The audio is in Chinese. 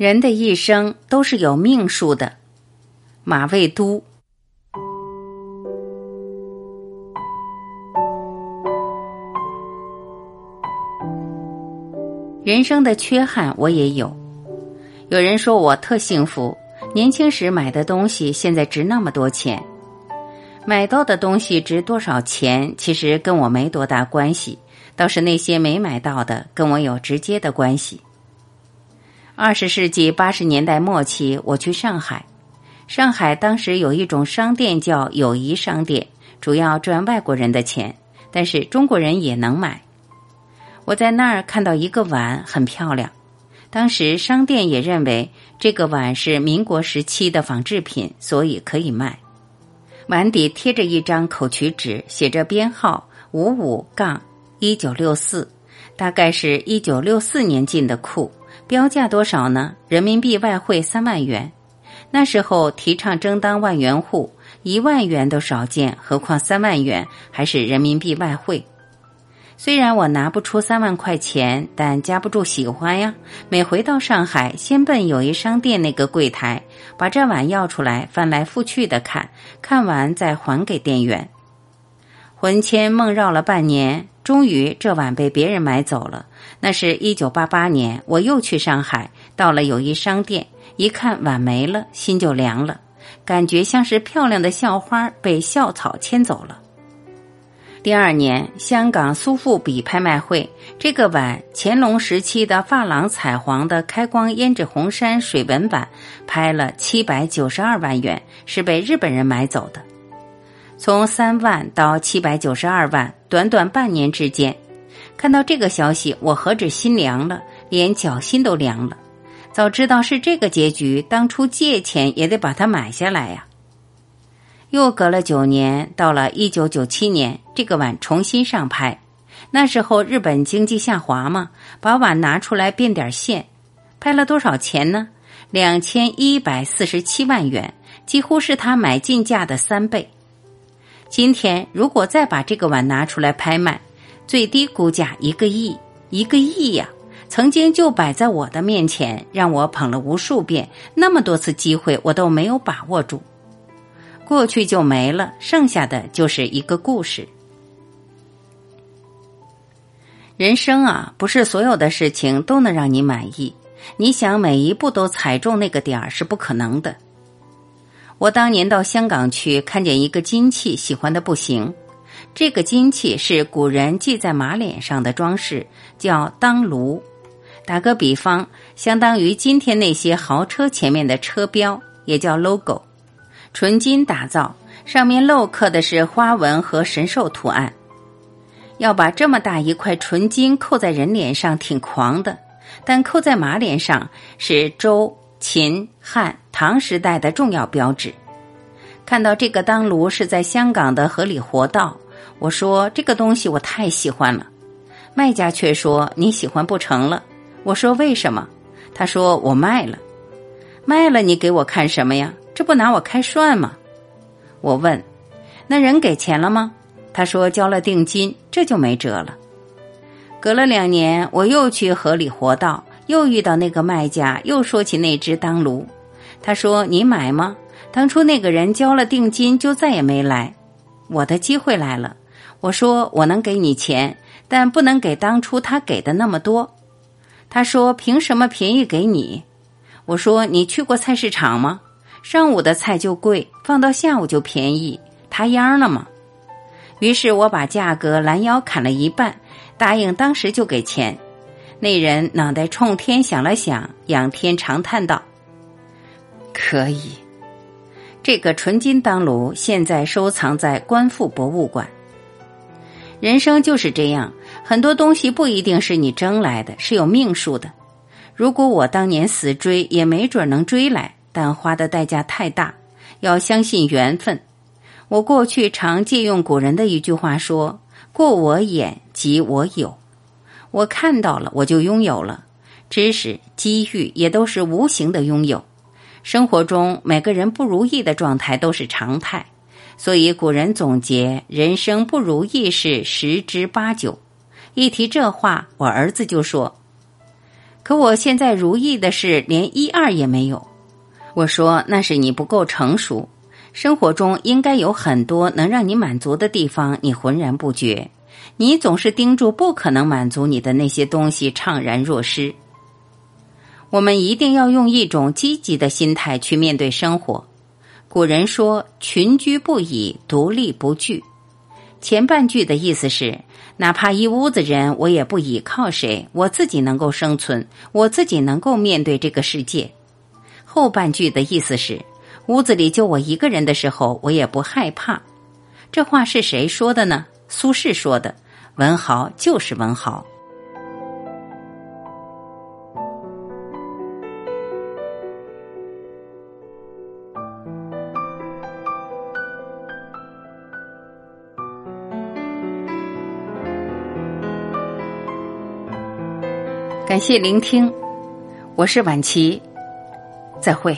人的一生都是有命数的。马未都。人生的缺憾我也有。有人说我特幸福，年轻时买的东西现在值那么多钱。买到的东西值多少钱，其实跟我没多大关系，倒是那些没买到的跟我有直接的关系。二十世纪八十年代末期，我去上海。上海当时有一种商店叫友谊商店，主要赚外国人的钱，但是中国人也能买。我在那儿看到一个碗很漂亮，当时商店也认为这个碗是民国时期的仿制品，所以可以卖。碗底贴着一张口取纸，写着编号五五杠一九六四，大概是一九六四年进的库。标价多少呢？人民币外汇三万元。那时候提倡争当万元户，一万元都少见，何况三万元还是人民币外汇。虽然我拿不出三万块钱，但夹不住喜欢呀。每回到上海，先奔友谊商店那个柜台，把这碗要出来，翻来覆去的看，看完再还给店员。魂牵梦绕了半年，终于这碗被别人买走了。那是一九八八年，我又去上海，到了友谊商店，一看碗没了，心就凉了，感觉像是漂亮的校花被校草牵走了。第二年，香港苏富比拍卖会，这个碗乾隆时期的珐琅彩黄的开光胭脂红山水纹碗，拍了七百九十二万元，是被日本人买走的。从三万到七百九十二万，短短半年之间，看到这个消息，我何止心凉了，连脚心都凉了。早知道是这个结局，当初借钱也得把它买下来呀。又隔了九年，到了一九九七年，这个碗重新上拍。那时候日本经济下滑嘛，把碗拿出来变点现，拍了多少钱呢？两千一百四十七万元，几乎是他买进价的三倍。今天如果再把这个碗拿出来拍卖，最低估价一个亿，一个亿呀！曾经就摆在我的面前，让我捧了无数遍，那么多次机会我都没有把握住。过去就没了，剩下的就是一个故事。人生啊，不是所有的事情都能让你满意，你想每一步都踩中那个点儿是不可能的。我当年到香港去，看见一个金器，喜欢的不行。这个金器是古人系在马脸上的装饰，叫当炉。打个比方，相当于今天那些豪车前面的车标，也叫 logo。纯金打造，上面镂刻的是花纹和神兽图案。要把这么大一块纯金扣在人脸上，挺狂的。但扣在马脸上是周。秦汉唐时代的重要标志。看到这个当炉是在香港的河里活道，我说这个东西我太喜欢了。卖家却说你喜欢不成了。我说为什么？他说我卖了，卖了你给我看什么呀？这不拿我开涮吗？我问，那人给钱了吗？他说交了定金，这就没辙了。隔了两年，我又去河里活道。又遇到那个卖家，又说起那只当炉。他说：“你买吗？当初那个人交了定金，就再也没来。我的机会来了。”我说：“我能给你钱，但不能给当初他给的那么多。”他说：“凭什么便宜给你？”我说：“你去过菜市场吗？上午的菜就贵，放到下午就便宜，他秧了吗？”于是我把价格拦腰砍了一半，答应当时就给钱。那人脑袋冲天想了想，仰天长叹道：“可以，这个纯金当炉现在收藏在官复博物馆。人生就是这样，很多东西不一定是你争来的，是有命数的。如果我当年死追，也没准能追来，但花的代价太大。要相信缘分。我过去常借用古人的一句话说：‘过我眼，即我有。’”我看到了，我就拥有了知识、机遇，也都是无形的拥有。生活中每个人不如意的状态都是常态，所以古人总结：人生不如意事十之八九。一提这话，我儿子就说：“可我现在如意的是连一二也没有。我说那是你不够成熟，生活中应该有很多能让你满足的地方，你浑然不觉。你总是盯住不可能满足你的那些东西，怅然若失。我们一定要用一种积极的心态去面对生活。古人说：“群居不倚，独立不惧。”前半句的意思是，哪怕一屋子人，我也不依靠谁，我自己能够生存，我自己能够面对这个世界。后半句的意思是，屋子里就我一个人的时候，我也不害怕。这话是谁说的呢？苏轼说的。文豪就是文豪。感谢聆听，我是晚琪，再会。